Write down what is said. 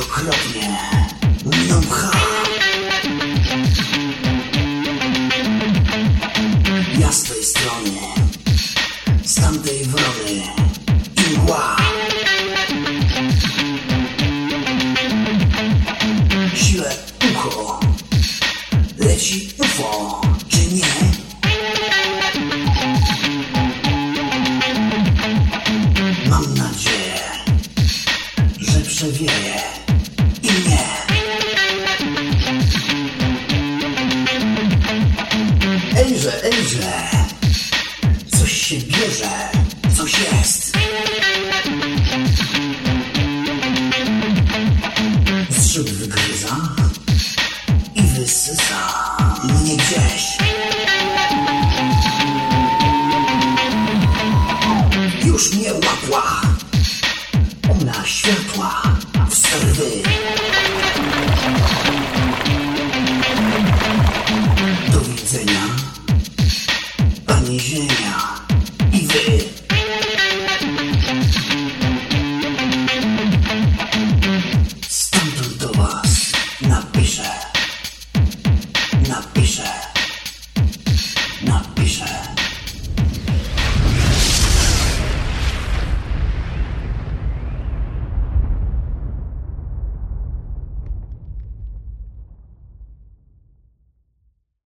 Okropnie pcha Ja z tej strony Z tamtej wrony I mgła Siłę ucho Leci UFO Czy nie? Mam nadzieję że przewieje. Ejże, ejże, coś się bierze, coś jest. Zrzut wygryza i wysysa mnie gdzieś. Już mnie łapła. więzienia. I wy. Stamtąd do was napiszę. Napiszę. Napiszę.